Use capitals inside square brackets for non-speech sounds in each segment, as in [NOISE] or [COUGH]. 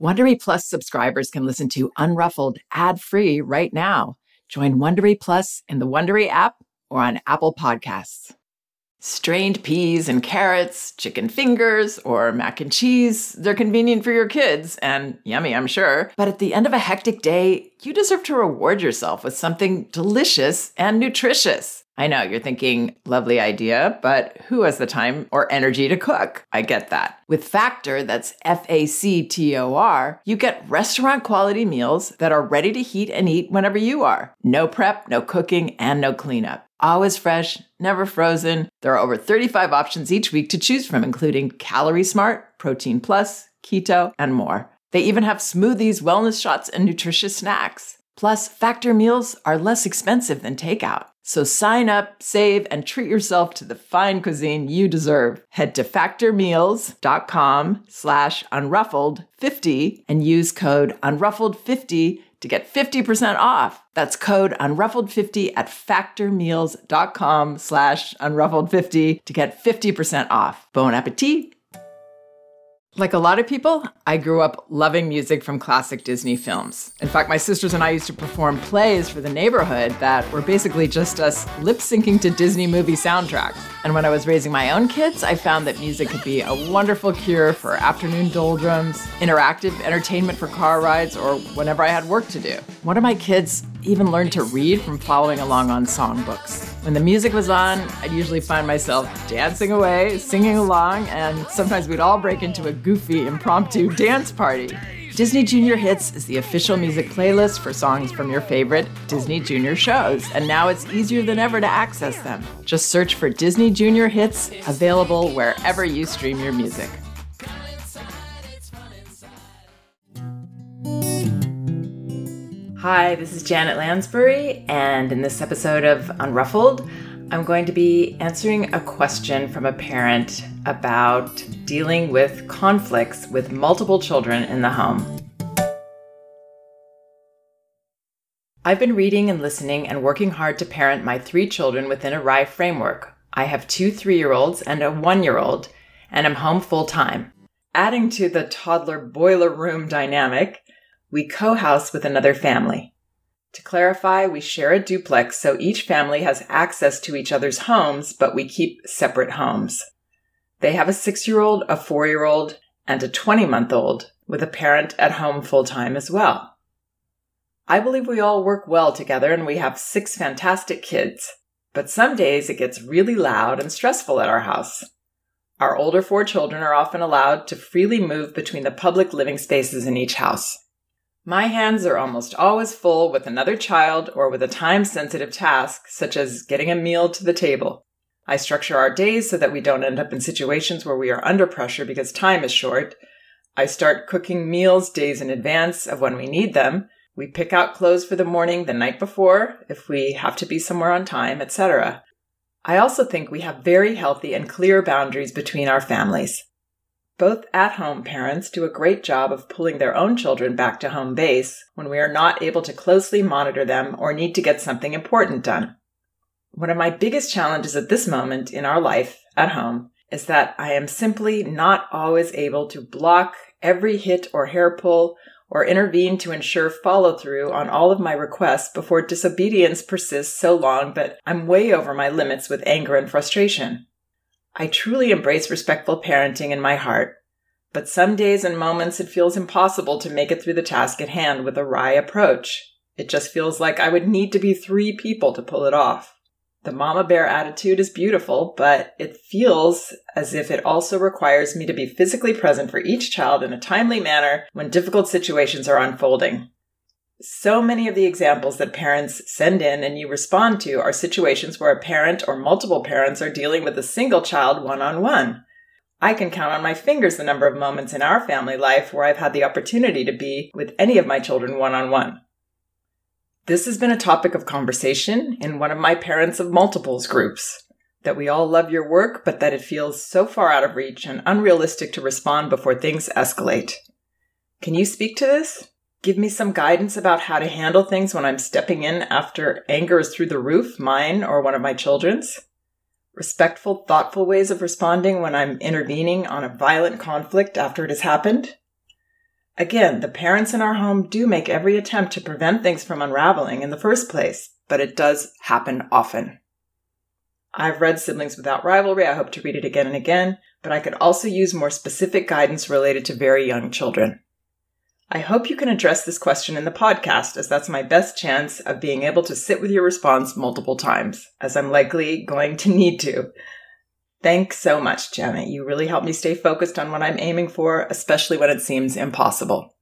Wondery Plus subscribers can listen to Unruffled ad-free right now. Join Wondery Plus in the Wondery app or on Apple Podcasts. Strained peas and carrots, chicken fingers, or mac and cheese, they're convenient for your kids and yummy, I'm sure. But at the end of a hectic day, you deserve to reward yourself with something delicious and nutritious. I know you're thinking, lovely idea, but who has the time or energy to cook? I get that. With Factor, that's F A C T O R, you get restaurant quality meals that are ready to heat and eat whenever you are. No prep, no cooking, and no cleanup. Always fresh, never frozen. There are over 35 options each week to choose from, including Calorie Smart, Protein Plus, Keto, and more. They even have smoothies, wellness shots, and nutritious snacks. Plus, Factor meals are less expensive than takeout. So sign up, save, and treat yourself to the fine cuisine you deserve. Head to factormeals.com slash unruffled50 and use code unruffled50 to get 50% off. That's code unruffled50 at factormeals.com slash unruffled50 to get 50% off. Bon appetit! Like a lot of people, I grew up loving music from classic Disney films. In fact, my sisters and I used to perform plays for the neighborhood that were basically just us lip syncing to Disney movie soundtracks. And when I was raising my own kids, I found that music could be a wonderful cure for afternoon doldrums, interactive entertainment for car rides, or whenever I had work to do. One of my kids even learned to read from following along on songbooks. When the music was on, I'd usually find myself dancing away, singing along, and sometimes we'd all break into a goofy, impromptu dance party. Disney Junior Hits is the official music playlist for songs from your favorite Disney Junior shows, and now it's easier than ever to access them. Just search for Disney Junior Hits, available wherever you stream your music. Hi, this is Janet Lansbury, and in this episode of Unruffled, I'm going to be answering a question from a parent about dealing with conflicts with multiple children in the home. I've been reading and listening and working hard to parent my three children within a RIE framework. I have two three year olds and a one year old, and I'm home full time. Adding to the toddler boiler room dynamic, we co house with another family. To clarify, we share a duplex, so each family has access to each other's homes, but we keep separate homes. They have a six year old, a four year old, and a 20 month old, with a parent at home full time as well. I believe we all work well together and we have six fantastic kids. But some days it gets really loud and stressful at our house. Our older four children are often allowed to freely move between the public living spaces in each house. My hands are almost always full with another child or with a time sensitive task, such as getting a meal to the table. I structure our days so that we don't end up in situations where we are under pressure because time is short. I start cooking meals days in advance of when we need them. We pick out clothes for the morning the night before if we have to be somewhere on time, etc. I also think we have very healthy and clear boundaries between our families. Both at home parents do a great job of pulling their own children back to home base when we are not able to closely monitor them or need to get something important done. One of my biggest challenges at this moment in our life at home is that I am simply not always able to block every hit or hair pull or intervene to ensure follow through on all of my requests before disobedience persists so long that I'm way over my limits with anger and frustration. I truly embrace respectful parenting in my heart, but some days and moments it feels impossible to make it through the task at hand with a RIE approach. It just feels like I would need to be three people to pull it off. The mama bear attitude is beautiful, but it feels as if it also requires me to be physically present for each child in a timely manner when difficult situations are unfolding. So many of the examples that parents send in and you respond to are situations where a parent or multiple parents are dealing with a single child one on one. I can count on my fingers the number of moments in our family life where I've had the opportunity to be with any of my children one on one. This has been a topic of conversation in one of my parents of multiples groups. That we all love your work, but that it feels so far out of reach and unrealistic to respond before things escalate. Can you speak to this? Give me some guidance about how to handle things when I'm stepping in after anger is through the roof, mine or one of my children's. Respectful, thoughtful ways of responding when I'm intervening on a violent conflict after it has happened. Again, the parents in our home do make every attempt to prevent things from unraveling in the first place, but it does happen often. I've read Siblings Without Rivalry. I hope to read it again and again, but I could also use more specific guidance related to very young children. I hope you can address this question in the podcast, as that's my best chance of being able to sit with your response multiple times, as I'm likely going to need to. Thanks so much, Janet. You really help me stay focused on what I'm aiming for, especially when it seems impossible.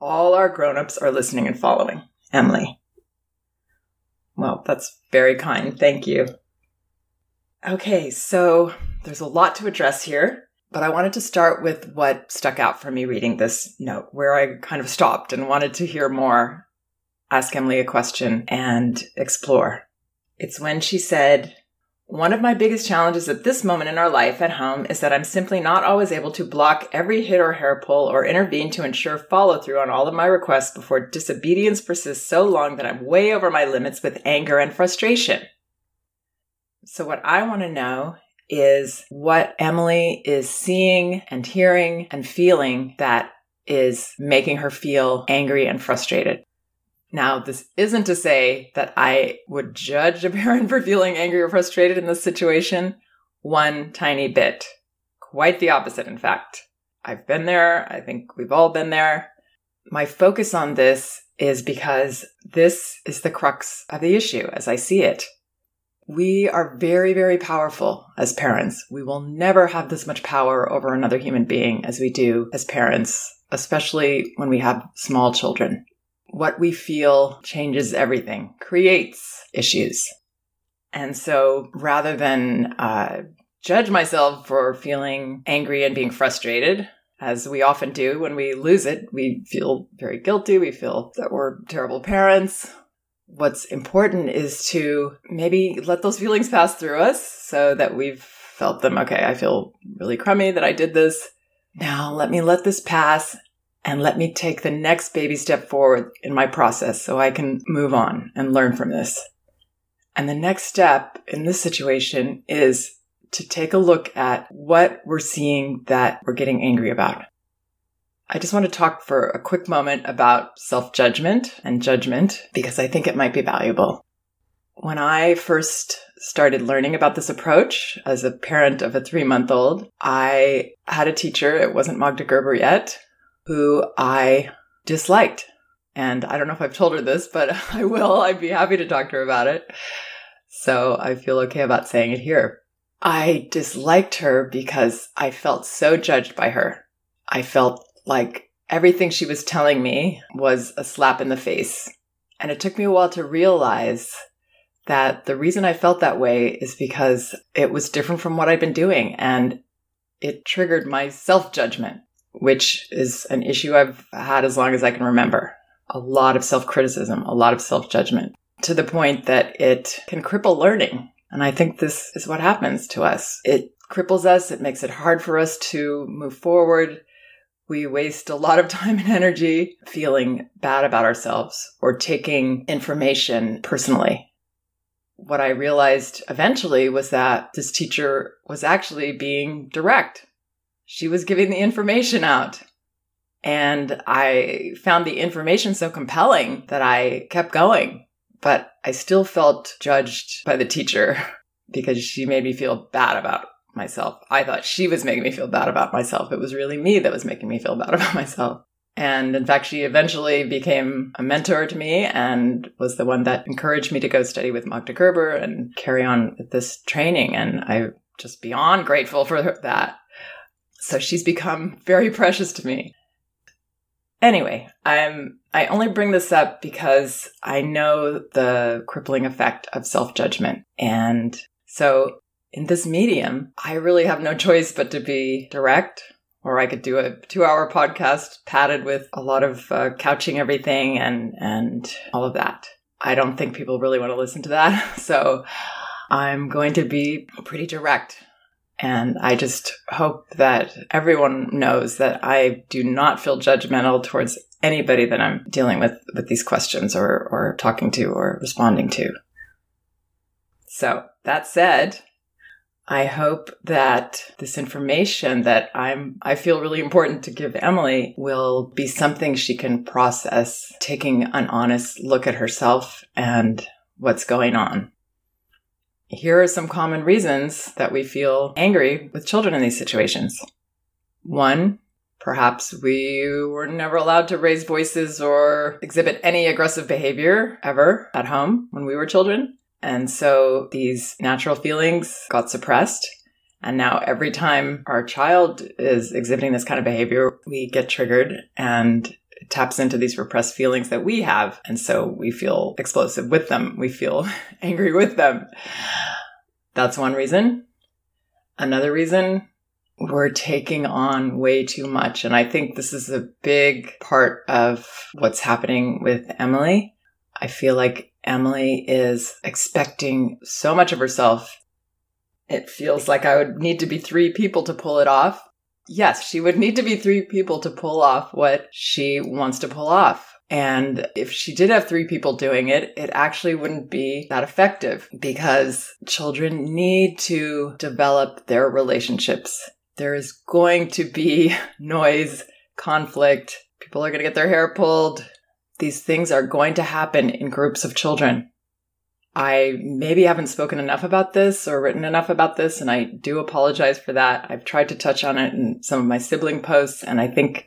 All our grown-ups are listening and following. Emily. Well, that's very kind. Thank you. Okay, so there's a lot to address here, but I wanted to start with what stuck out for me reading this note, where I kind of stopped and wanted to hear more, ask Emily a question, and explore. It's when she said, one of my biggest challenges at this moment in our life at home is that I'm simply not always able to block every hit or hair pull or intervene to ensure follow through on all of my requests before disobedience persists so long that I'm way over my limits with anger and frustration. So, what I want to know is what Emily is seeing and hearing and feeling that is making her feel angry and frustrated. Now, this isn't to say that I would judge a [LAUGHS] parent for feeling angry or frustrated in this situation one tiny bit. Quite the opposite, in fact. I've been there. I think we've all been there. My focus on this is because this is the crux of the issue as I see it. We are very, very powerful as parents. We will never have this much power over another human being as we do as parents, especially when we have small children what we feel changes everything, creates issues. And so rather than uh, judge myself for feeling angry and being frustrated, as we often do when we lose it, we feel very guilty. We feel that we're terrible parents. What's important is to maybe let those feelings pass through us so that we've felt them. Okay, I feel really crummy that I did this. Now let me let this pass and let me take the next baby step forward in my process so I can move on and learn from this. And the next step in this situation is to take a look at what we're seeing that we're getting angry about. I just want to talk for a quick moment about self judgment and judgment because I think it might be valuable. When I first started learning about this approach as a parent of a three month old, I had a teacher. It wasn't Magda Gerber yet, who I disliked. And I don't know if I've told her this, but [LAUGHS] I will. I'd be happy to talk to her about it. So I feel okay about saying it here. I disliked her because I felt so judged by her. I felt like everything she was telling me was a slap in the face. And it took me a while to realize that the reason I felt that way is because it was different from what I'd been doing and it triggered my self judgment which is an issue I've had as long as I can remember. A lot of self criticism, a lot of self judgment to the point that it can cripple learning. And I think this is what happens to us. It cripples us. It makes it hard for us to move forward. We waste a lot of [LAUGHS] time and energy feeling bad about ourselves or taking information personally. What I realized eventually was that this teacher was actually being direct she was giving the information out. And I found the information so compelling that I kept going. But I still felt judged by the teacher [LAUGHS] because she made me feel bad about myself. I thought she was making me feel bad about myself. It was really me that was making me feel bad [LAUGHS] about myself. And in fact, she eventually became a mentor to me and was the one that encouraged me to go study with Magda Gerber and carry on with this training. And I'm just beyond grateful for that. So she's become very precious to me. Anyway, I'm I only bring this up because I know the crippling effect of self-judgment. And so in this medium, I really have no choice but to be direct or I could do a 2-hour podcast padded with a lot of uh, couching everything and and all of that. I don't think people really want to listen to that. [LAUGHS] So I'm going to be pretty direct and I just hope that everyone knows that I do not feel judgmental towards anybody that I'm dealing with with these questions or, or talking to or responding to. So that said, I hope that this information that I'm I feel really important to give Emily will be something she can process, taking an honest look at herself and what's going on. Here are some common reasons that we feel angry with children in these situations. One, perhaps we were never allowed to raise voices or exhibit any aggressive behavior ever at home when we were children. And so these natural feelings got suppressed. And now every time our child is exhibiting this kind of behavior, we get triggered and it taps into these repressed feelings that we have. And so we feel explosive with them. We feel [LAUGHS] angry with them. That's one reason. Another reason, we're taking on way too much. And I think this is a big part of what's happening with Emily. I feel like Emily is expecting so much of herself. It feels like I would need to be three people to pull it off. Yes, she would need to be three people to pull off what she wants to pull off. And if she did have three people doing it, it actually wouldn't be that effective because children need to develop their relationships. There is going to be [LAUGHS] noise, conflict. People are going to get their hair pulled. These things are going to happen in groups of children. I maybe haven't spoken enough about this or written enough about this, and I do apologize for that. I've tried to touch on it in some of my sibling posts, and I think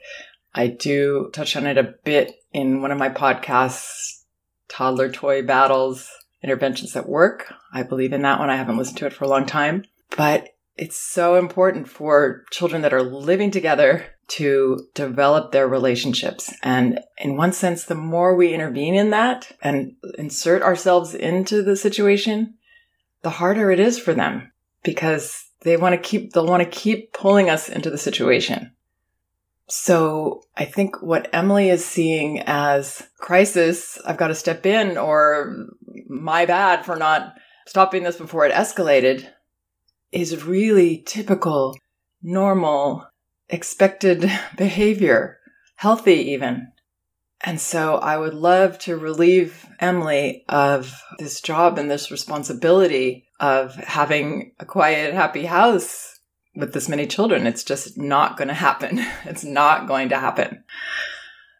I do touch on it a bit in one of my podcasts, Toddler Toy Battles Interventions at Work. I believe in that one. I haven't listened to it for a long time, but it's so important for children that are living together to develop their relationships. And in one sense, the more we intervene in that and insert ourselves into the situation, the harder it is for them because they want to keep, they'll want to keep pulling us into the situation. So I think what Emily is seeing as crisis, I've got to step in or my bad for not stopping this before it escalated is really typical, normal, expected [LAUGHS] behavior, healthy even. And so I would love to relieve Emily of this job and this responsibility of having a quiet, happy house with this many children. It's just not going to happen. [LAUGHS] It's not going to happen.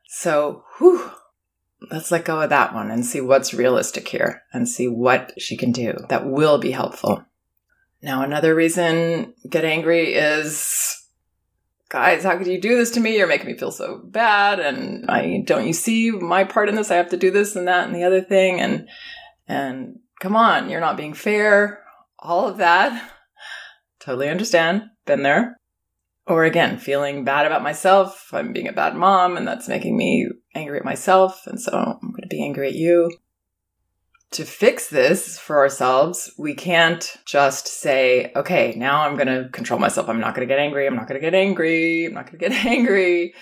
So, whew, let's let go of that one and see what's realistic here and see what she can do that will be helpful. Now, another reason get angry is guys, how could you do this to me? You're making me feel so bad. And I don't you see my part in this? I have to do this and that and the other thing. And, and come on, you're not being fair. All of that. Totally understand. Been there. Or again, feeling bad about myself. I'm being a bad mom and that's making me angry at myself. And so I'm going to be angry at you. To fix this for ourselves, we can't just say, okay, now I'm going to control myself. I'm not going to get angry. I'm not going to get angry. I'm not going to get [LAUGHS] angry.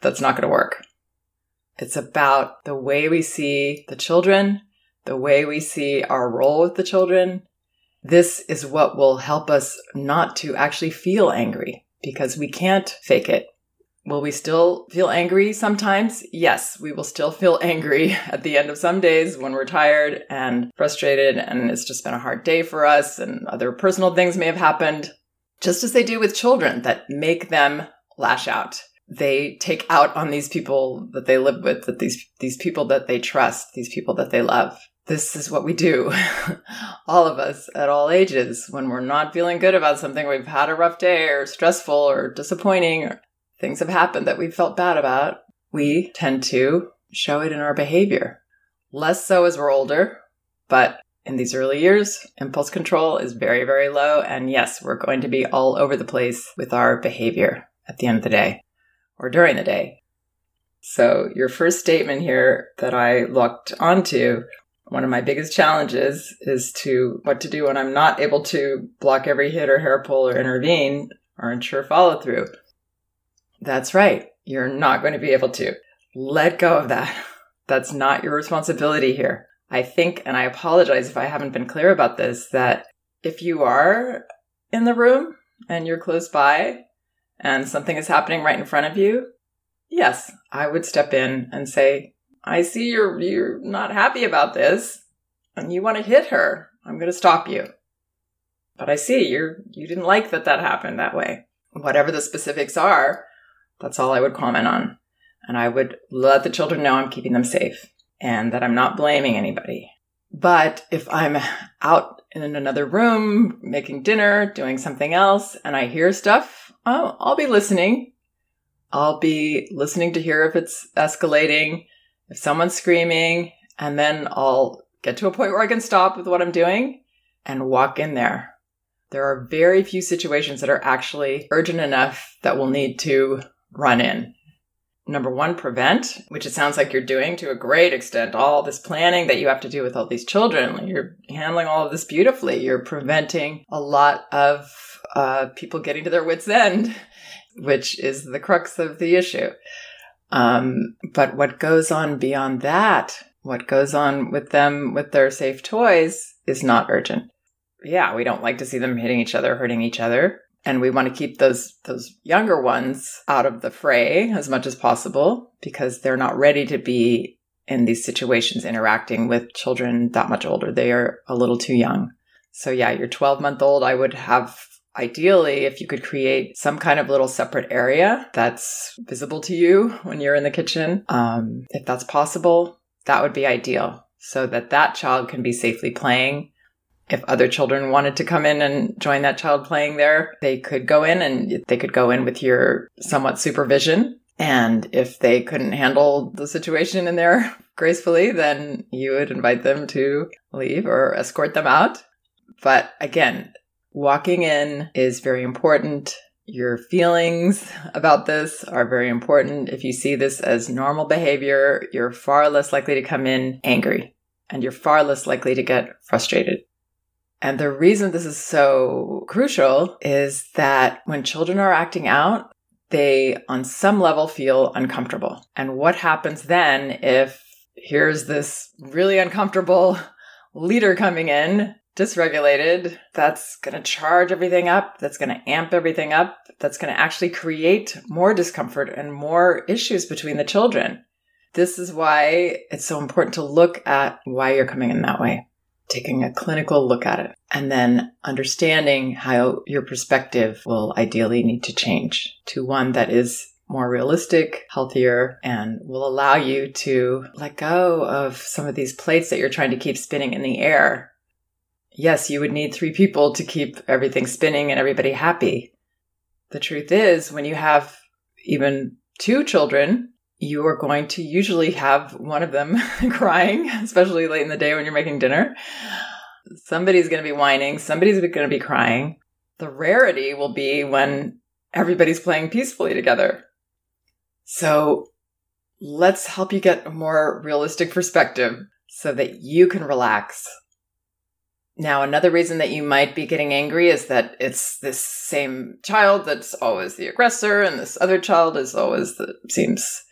That's not going to work. It's about the way we see the children, the way we see our role with the children, this is what will help us not to actually feel angry because we can't fake it. Will we still feel angry sometimes? Yes, we will still feel angry [LAUGHS] at the end of some days when we're tired and frustrated and it's just been a hard day for us and other personal things may have happened. Just as they do with children that make them lash out. They take out on these people that they live with, that these, these people that they trust, these people that they love this is what we do. [LAUGHS] all of us at all ages. When we're not feeling good about something, we've had a rough day or stressful or disappointing, or things have happened that we felt bad about, we tend to show it in our behavior. Less so as we're older, but in these early years, impulse control is very, very low. And yes, we're going to be all over the place with our behavior at the end of the day or during the day. So, your first statement here that I looked onto one of my biggest challenges is to what to do when I'm not able to block every hit or hair pull or intervene or ensure follow through. That's right. You're not going to be able to. Let go of that. That's not your responsibility here. I think, and I apologize if I haven't been clear about this, that if you are in the room and you're close by and something is happening right in front of you, yes, I would step in and say, I see you're you're not happy about this and you want to hit her. I'm going to stop you. but I see you're you didn't like that that happened that way. Whatever the specifics are, that's all I would comment on. And I would let the children know I'm keeping them safe and that I'm not blaming anybody. But if I'm out in another room making dinner, doing something else, and I hear stuff, oh, I'll be listening. I'll be listening to hear if it's escalating, if someone's screaming, and then I'll get to a point where I can stop with what I'm doing and walk in there. There are very few situations that are actually urgent enough that we'll need to run in number one, prevent, which it sounds like you're doing to a great extent. All this planning that you have to do with all these children, you're handling all of this beautifully. You're preventing a lot of uh, people getting to their wits' end, [LAUGHS] which is the crux of the issue. Um, but what goes on beyond that, what goes on with them with their safe toys, is not urgent. Yeah, we don't like to see them hitting each other, hurting each other and we want to keep those those younger ones out of the fray as much as possible because they're not ready to be in these situations interacting with children that much older. They are a little too young. So yeah your 12 month old. I would have ideally if you could create some kind of little separate area that's visible to you when you're in the kitchen um, if that's possible that would be ideal so that that child can be safely playing if other children wanted to come in and join that child playing there, they could go in and they could go in with your somewhat supervision. And if they couldn't handle the situation in there [LAUGHS] gracefully, then you would invite them to leave or escort them out. But again, walking in is very important. Your feelings about this are very important. If you see this as normal behavior, you're far less likely to come in angry and you're far less likely to get frustrated. And the reason this is so crucial is that when children are acting out, they on some level feel uncomfortable. And what happens then if here's this really uncomfortable [LAUGHS] leader coming in, dysregulated, that's going to charge everything up, that's going to amp everything up, that's going to actually create more discomfort and more issues between the children. This is why it's so important to look at why you're coming in that way taking a clinical look at it, and then understanding how your perspective will ideally need to change to one that is more realistic, healthier, and will allow you to let go of some of these plates that you're trying to keep spinning in the air. Yes, you would need three people to keep everything spinning and everybody happy. The truth is, when you have even two children, you are going to usually have one of them [LAUGHS] crying, especially late in the day when you're making dinner. Somebody's going to be whining, somebody's going to be crying. The rarity will be when everybody's playing peacefully together. So let's help you get a more realistic perspective so that you can relax. Now, another reason that you might be getting angry is that it's this same child that's always the aggressor, and this other child is always the seems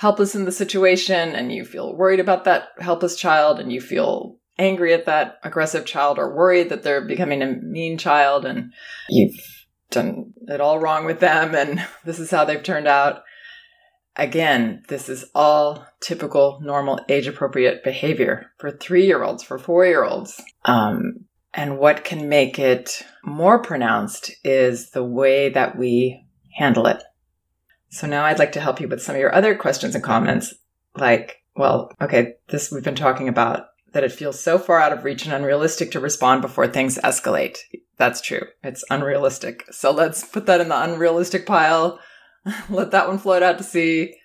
helpless in the situation and you feel worried about that helpless child and you feel angry at that aggressive child or worried that they're becoming a mean child and you've done it all wrong with them and [LAUGHS] this is how they've turned out. Again, this is all typical, normal, age appropriate behavior for three year olds, for four year olds. Um, and what can make it more pronounced is the way that we handle it. So now I'd like to help you with some of your other questions and comments. Like, well, okay, this we've been talking about that it feels so far out of reach and unrealistic to respond before things escalate. That's true. It's unrealistic. So let's put that in the unrealistic pile. [LAUGHS] Let that one float out to sea.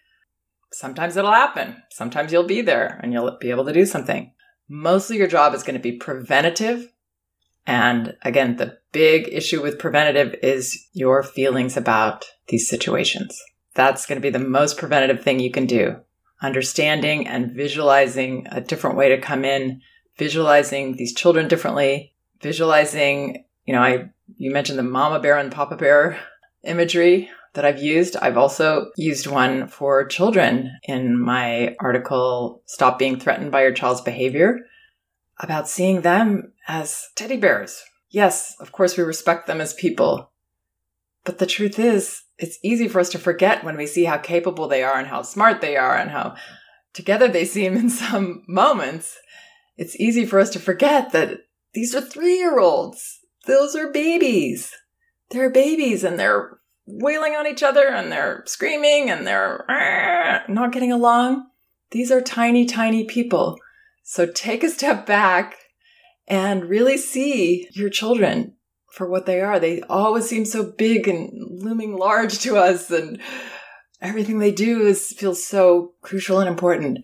Sometimes it'll happen. Sometimes you'll be there and you'll be able to do something. Mostly your job is going to be preventative. And again, the big issue with preventative is your feelings about these situations. That's going to be the most preventative thing you can do. Understanding and visualizing a different way to come in, visualizing these children differently, visualizing, you know, I, you mentioned the mama bear and papa bear imagery that I've used. I've also used one for children in my article, Stop Being Threatened by Your Child's Behavior, about seeing them as teddy bears. Yes, of course, we respect them as people. But the truth is, it's easy for us to forget when we see how capable they are and how smart they are and how together they seem in [LAUGHS] some moments. It's easy for us to forget that these are three year olds. those are babies. They're babies and they're wailing on each other and they're screaming and they're not getting along. These are tiny, tiny people. So take a step back and really see your children for what they are. They always seem so big and looming large to us and everything they do is feels so crucial and important.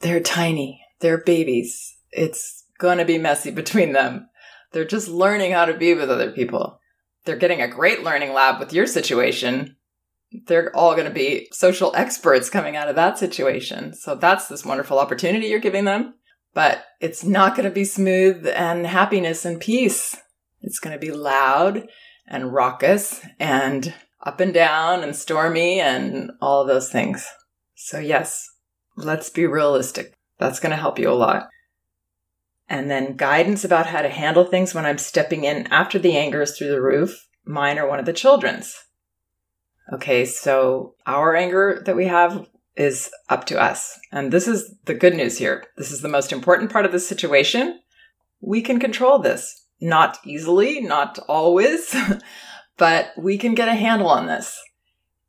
They're tiny. They're babies. It's to be messy between them. They're just learning how to be with other people. They're getting a great learning lab with your situation. They're all going to be social experts coming out of that situation. So that's this wonderful opportunity you're giving them. But it's not going to be smooth and happiness and peace. It's going to be loud and raucous and up and down and stormy and all those things. So, yes, let's be realistic. That's going to help you a lot. And then guidance about how to handle things when I'm stepping in after the anger is through the roof. Mine or one of the children's. Okay, so our anger that we have is up to us. And this is the good news here. This is the most important part of the situation. We can control this. Not easily, not always, [LAUGHS] but we can get a handle on this.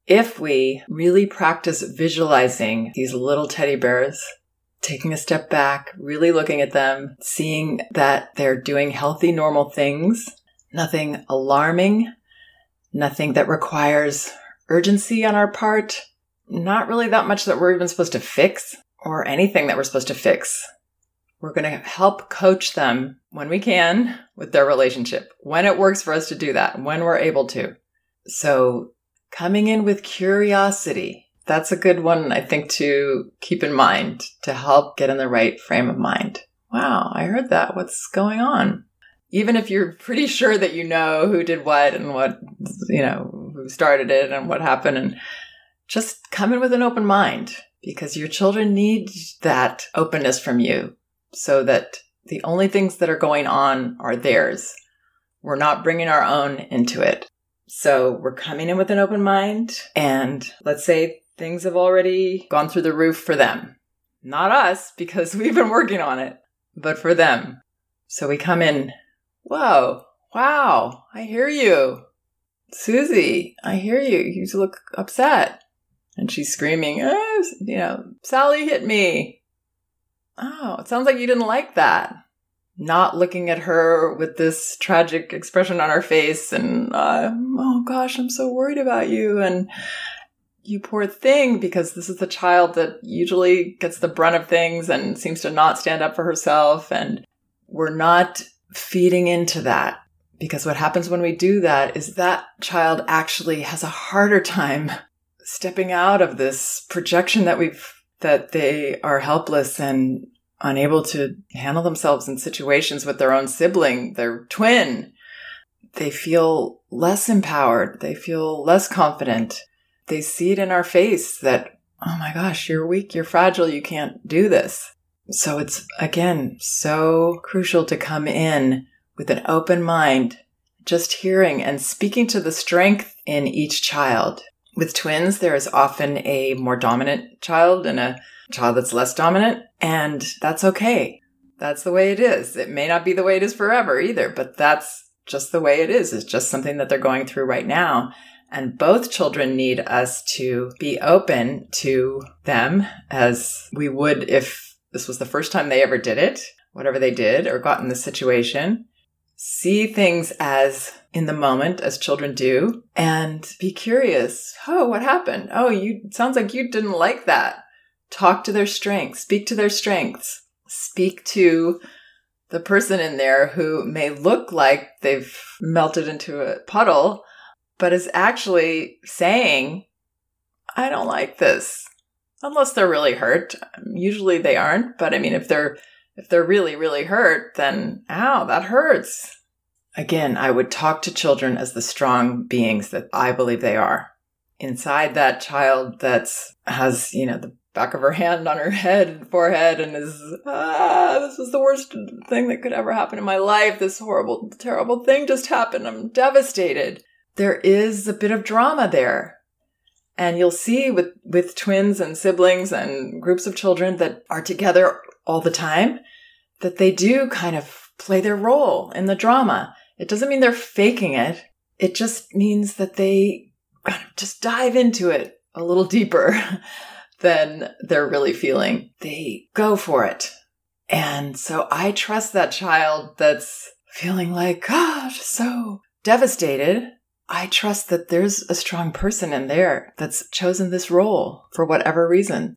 If we really practice visualizing these little teddy bears, taking a step back, really looking at them, seeing that they're doing healthy, normal things, nothing alarming, nothing that requires urgency on our part, not really that much that we're even supposed to fix or anything that we're supposed to fix. We're going to help coach them when we can with their relationship, when it works for us to do that, when we're able to. So coming in with curiosity, that's a good one, I think, to keep in mind to help get in the right frame of mind. Wow, I heard that. What's going on? Even if you're pretty sure that you know who did what and what, you know, who started it and what happened and just come in with an open mind because your children need that openness from you so that the only things that are going on are theirs. We're not bringing our own into it. So we're coming in with an open mind and let's say things have already gone through the roof for them. Not us because [LAUGHS] we've been working on it, but for them. So we come in, whoa, wow, I hear you. Susie, I hear you. You look upset. And she's screaming, oh, you know, Sally hit me. Oh, it sounds like you didn't like that. Not looking at her with this tragic expression on her face and, uh, oh gosh, I'm so worried about you. And you poor thing, because this is the child that usually gets the brunt of things and seems to not stand up for herself. And we're not feeding into that because what happens when we do that is that child actually has a harder time stepping out of this projection that we've that they are helpless and unable to handle themselves in situations with their own sibling, their twin. They feel less empowered. They feel less confident. They see it in our face that, oh my gosh, you're weak, you're fragile, you can't do this. So it's again so crucial to come in with an open mind, just hearing and speaking to the strength in each child with twins, there is often a more dominant child and a child that's less dominant, and that's okay. That's the way it is. It may not be the way it is forever either, but that's just the way it is. It's just something that they're going through right now. And both children need us to be open to them as we would if this was the first time they ever did it, whatever they did or got in this situation see things as in the moment as children do and be curious. Oh, what happened? Oh, you sounds like you didn't like that. Talk to their strengths, speak to their strengths, speak to the person in there who may look like they've melted into a puddle, but is actually saying, I don't like this. Unless they're really hurt. Usually they aren't, but I mean, if they're if they're really, really hurt, then ow, that hurts. Again, I would talk to children as the strong beings that I believe they are. Inside that child that's has, you know, the back of her hand on her head and forehead and is, ah, this was the worst thing that could ever happen in my life. This horrible, terrible thing just happened. I'm devastated. There is a bit of drama there. And you'll see with, with twins and siblings and groups of children that are together all the time that they do kind of play their role in the drama. It doesn't mean they're faking it. It just means that they just dive into it a little deeper [LAUGHS] than they're really feeling. They go for it. And so I trust that child that's feeling like, ah, gosh, so devastated. I trust that there's a strong person in there that's chosen this role for whatever reason.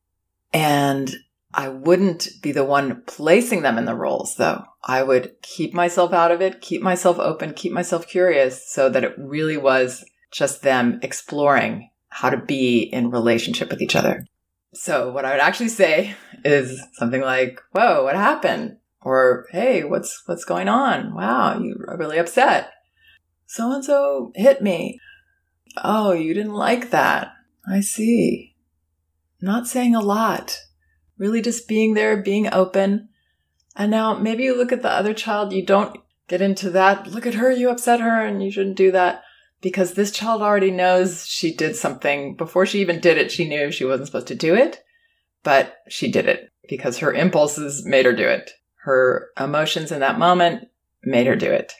And I wouldn't be the one placing them in the roles though. I would keep myself out of it, keep myself open, keep myself curious so that it really was just them exploring how to be in relationship with each other. So what I would actually say is something like, whoa, what happened? Or, hey, what's, what's going on? Wow, you're really upset. So and so hit me. Oh, you didn't like that. I see. Not saying a lot. Really just being there, being open. And now maybe you look at the other child, you don't get into that. Look at her, you upset her, and you shouldn't do that because this child already knows she did something before she even did it. She knew she wasn't supposed to do it, but she did it because her impulses made her do it. Her emotions in that moment made her do it.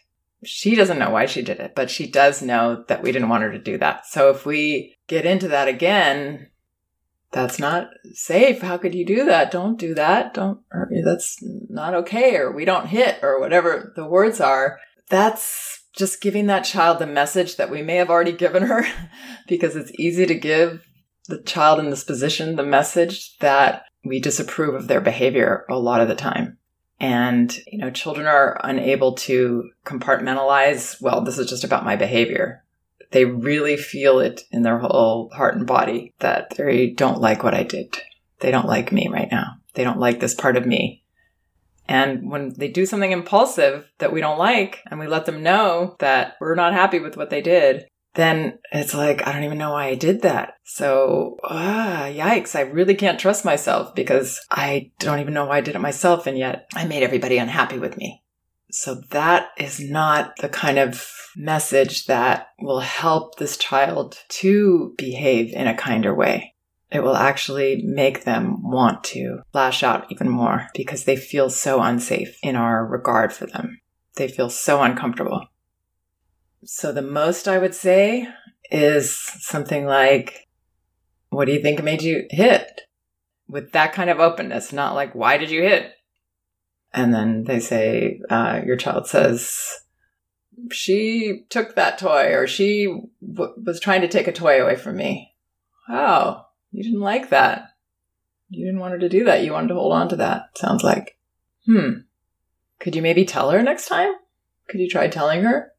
She doesn't know why she did it, but she does know that we didn't want her to do that. So if we get into that again, that's not safe. How could you do that? Don't do that. Don't, that's not okay. Or we don't hit or whatever the words are. That's just giving that child the message that we may have already given her [LAUGHS] because it's easy to give the child in this position the message that we disapprove of their behavior a lot of the time. And, you know, children are unable to compartmentalize, well, this is just about my behavior. They really feel it in their whole heart and body that they don't like what I did. They don't like me right now. They don't like this part of me. And when they do something impulsive that we don't like and we let them know that we're not happy with what they did, then it's like, I don't even know why I did that. So, ah, yikes, I really can't trust myself because I don't even know why I did it myself. And yet I made everybody unhappy with me. So that is not the kind of message that will help this child to behave in a kinder way it will actually make them want to lash out even more because they feel so unsafe in our regard for them. They feel so uncomfortable. So the most I would say is something like, what do you think made you hit? With that kind of openness, not like, why did you hit? And then they say, uh, your child says, she took that toy or she w- was trying to take a toy away from me. Oh, you didn't like that. You didn't want her to do that. You wanted to hold on to that, sounds like. Hmm. Could you maybe tell her next time? Could you try telling her?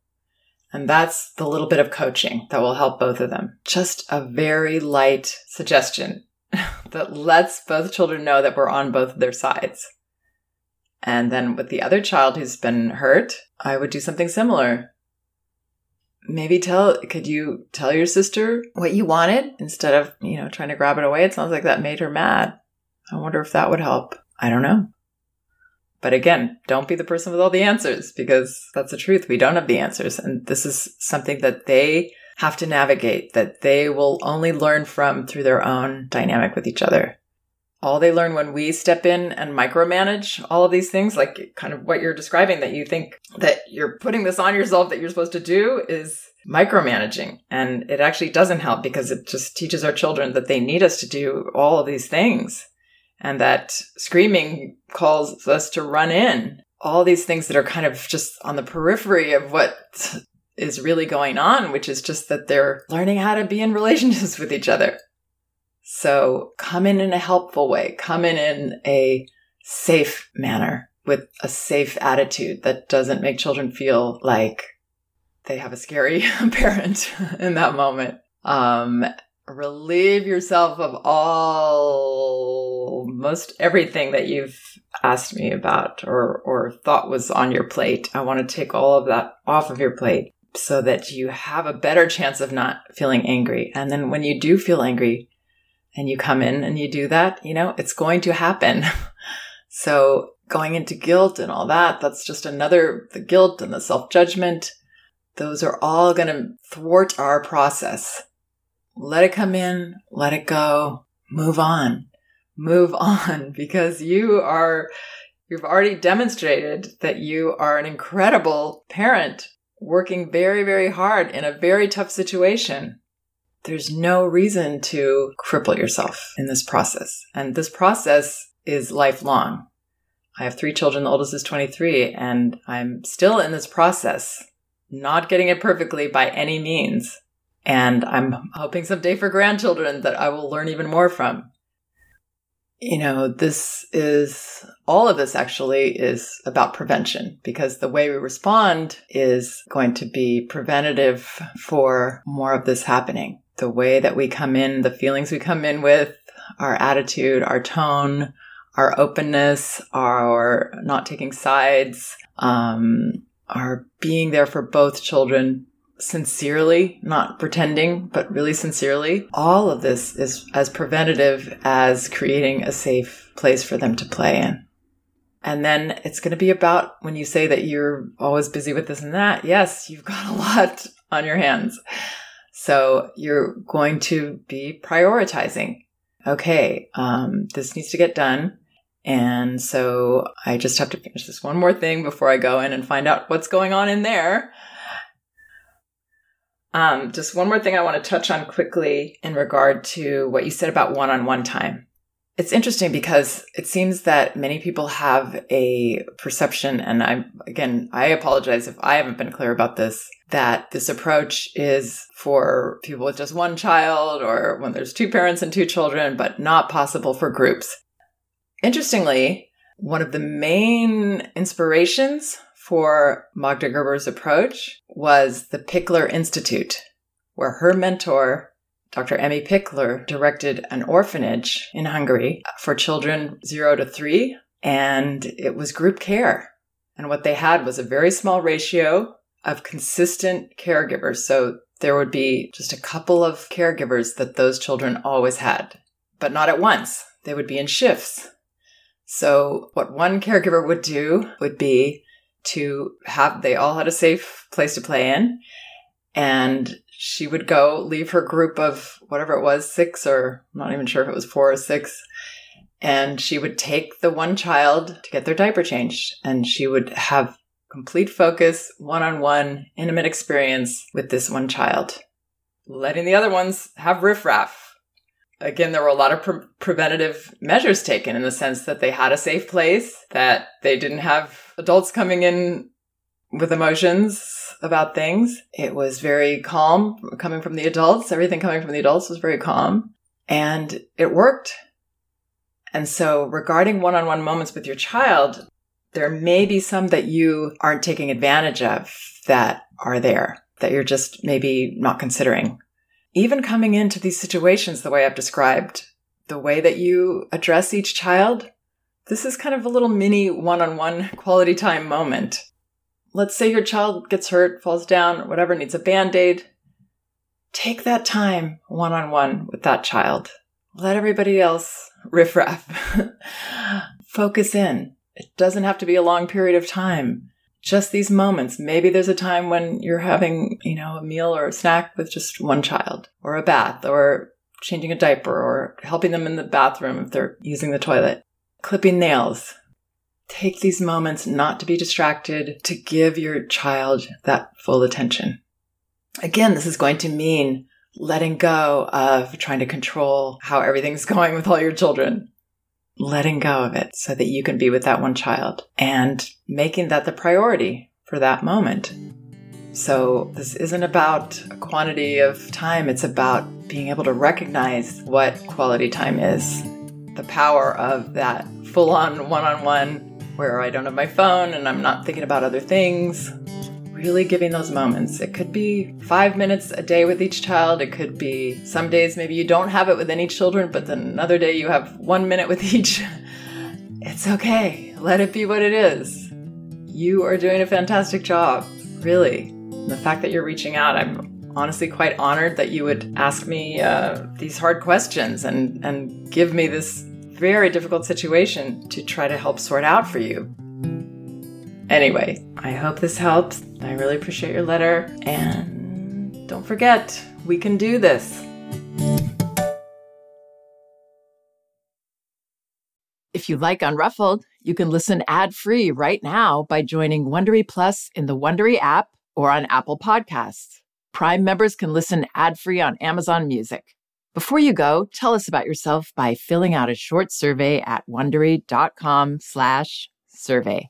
And that's the little bit of coaching that will help both of them. Just a very light suggestion [LAUGHS] that lets both children know that we're on both of their sides. And then with the other child who's been hurt, I would do something similar. Maybe tell could you tell your sister what you wanted instead of you know trying to grab it away? It sounds like that made her mad. I wonder if that would help. I don't know. But again don't be the person with all the answers because that's the truth. We don't have the answers. And this is something that they have to navigate that they will only learn from through their own dynamic with each other all they learn when we step in and micromanage all of these things, like kind of what you're describing, that you think that you're putting this on yourself that you're supposed to do is micromanaging. And it actually doesn't help because it just teaches our children that they need us to do all of these things and that screaming calls us to run in. All these things that are kind of just on the periphery of what is really going on, which is just that they're learning how to be in [LAUGHS] relationships with each other. So come in in a helpful way, come in in a safe manner with a safe attitude that doesn't make children feel like they have a scary [LAUGHS] parent [LAUGHS] in that moment. Um, relieve yourself of all most everything that you've asked me about or or thought was on your plate. I want to take all of that off of your plate so that you have a better chance of not feeling angry. And then when you do feel angry, and you come in and you do that, you know, it's going to happen. [LAUGHS] so going into guilt and all that, that's just another, the guilt and the self judgment, those are all going to thwart our process. Let it come in, let it go, move on, move [LAUGHS] on because you are, you've already demonstrated that you are an incredible parent working very, very hard in a very tough situation. There's no reason to cripple yourself in this process. And this process is lifelong. I have three children. The oldest is 23 and I'm still in this process, not getting it perfectly by any means. And I'm hoping someday for grandchildren that I will learn even more from. You know, this is all of this actually is about prevention because the way we respond is going to be preventative for more of this happening. The way that we come in, the feelings we come in with, our attitude, our tone, our openness, our not taking sides, um, our being there for both children sincerely, not pretending, but really sincerely. All of this is as preventative as creating a safe place for them to play in. And then it's going to be about when you say that you're always busy with this and that. Yes, you've got a lot [LAUGHS] on your hands. So you're going to be prioritizing. Okay, um, this needs to get done. And so I just have to finish this one more thing before I go in and find out what's going on in there. Um, just one more thing I want to touch on quickly in regard to what you said about one on one time. It's interesting because it seems that many people have a perception, and I'm again, I apologize if I haven't been clear about this, that this approach is for people with just one child or when there's two parents and two children, but not possible for groups. Interestingly, one of the main inspirations for Magda Gerber's approach was the Pikler Institute, where her mentor, Dr. Emmi Pikler, directed an orphanage in Hungary for children zero to three, and it was group care. And what they had was a very small ratio of consistent caregivers. So there would be just a couple of caregivers that those children always had, but not at once. They would be in shifts. So what one caregiver would do would be to have, they all had a safe place to play in. And she would go leave her group of whatever it was, six or I'm not even sure if it was four or six. And she would take the one child to get their diaper changed. And she would have complete focus, one on one, intimate experience with this one child, letting the other ones have riffraff again, there were a lot of pre- preventative measures taken in the sense that they had a safe place, that they didn't have adults coming in with emotions about things. It was very calm coming from the adults. Everything coming from the adults was very calm and it worked. And so regarding one-on-one moments with your child, there may be some that you aren't taking advantage of that are there that you're just maybe not considering even coming into these situations the way I've described, the way that you address each child, this is kind of a little mini one on one quality time moment. Let's say your child gets hurt, falls down, whatever, needs a band aid. Take that time one on one with that child. Let everybody else [LAUGHS] riff raff. Focus in. It doesn't have to be a long period of time just these moments. Maybe there's a time when you're having, you know, a meal or a snack with just one child, or a bath, or changing a diaper, or helping them in the bathroom if they're using the toilet, clipping nails. Take these moments not to be distracted, to give your child that full attention. Again, this is going to mean letting go of trying to control how everything's [LAUGHS] going with all your children letting go of it so that you can be with that one child and making that the priority for that moment. So, this isn't about a quantity of time, it's about being able to recognize what quality time is. The power of that full on one on one where I don't have my phone and I'm not thinking about other things really giving those moments. It could be five minutes a day with each child. It could be some days maybe you don't have it with any children, but then another day you have one minute with each. [LAUGHS] It's okay. Let it be what it is. You are doing a fantastic job, really. the fact that you're reaching out, I'm honestly quite honored that you would ask me uh, these hard questions and, and give me this very difficult situation to try to help sort out for you. Anyway, I hope this helps. I really appreciate your letter. And don't forget, we can do this. If you like Unruffled, you can listen ad-free right now by joining Wondery Plus in the Wondery app or on Apple Podcasts. Prime members can listen ad-free on Amazon Music. Before you go, tell us about yourself by filling out a short survey at wondery.com/survey.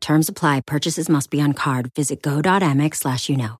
Terms apply. Purchases must be on card. Visit go.amex slash you know.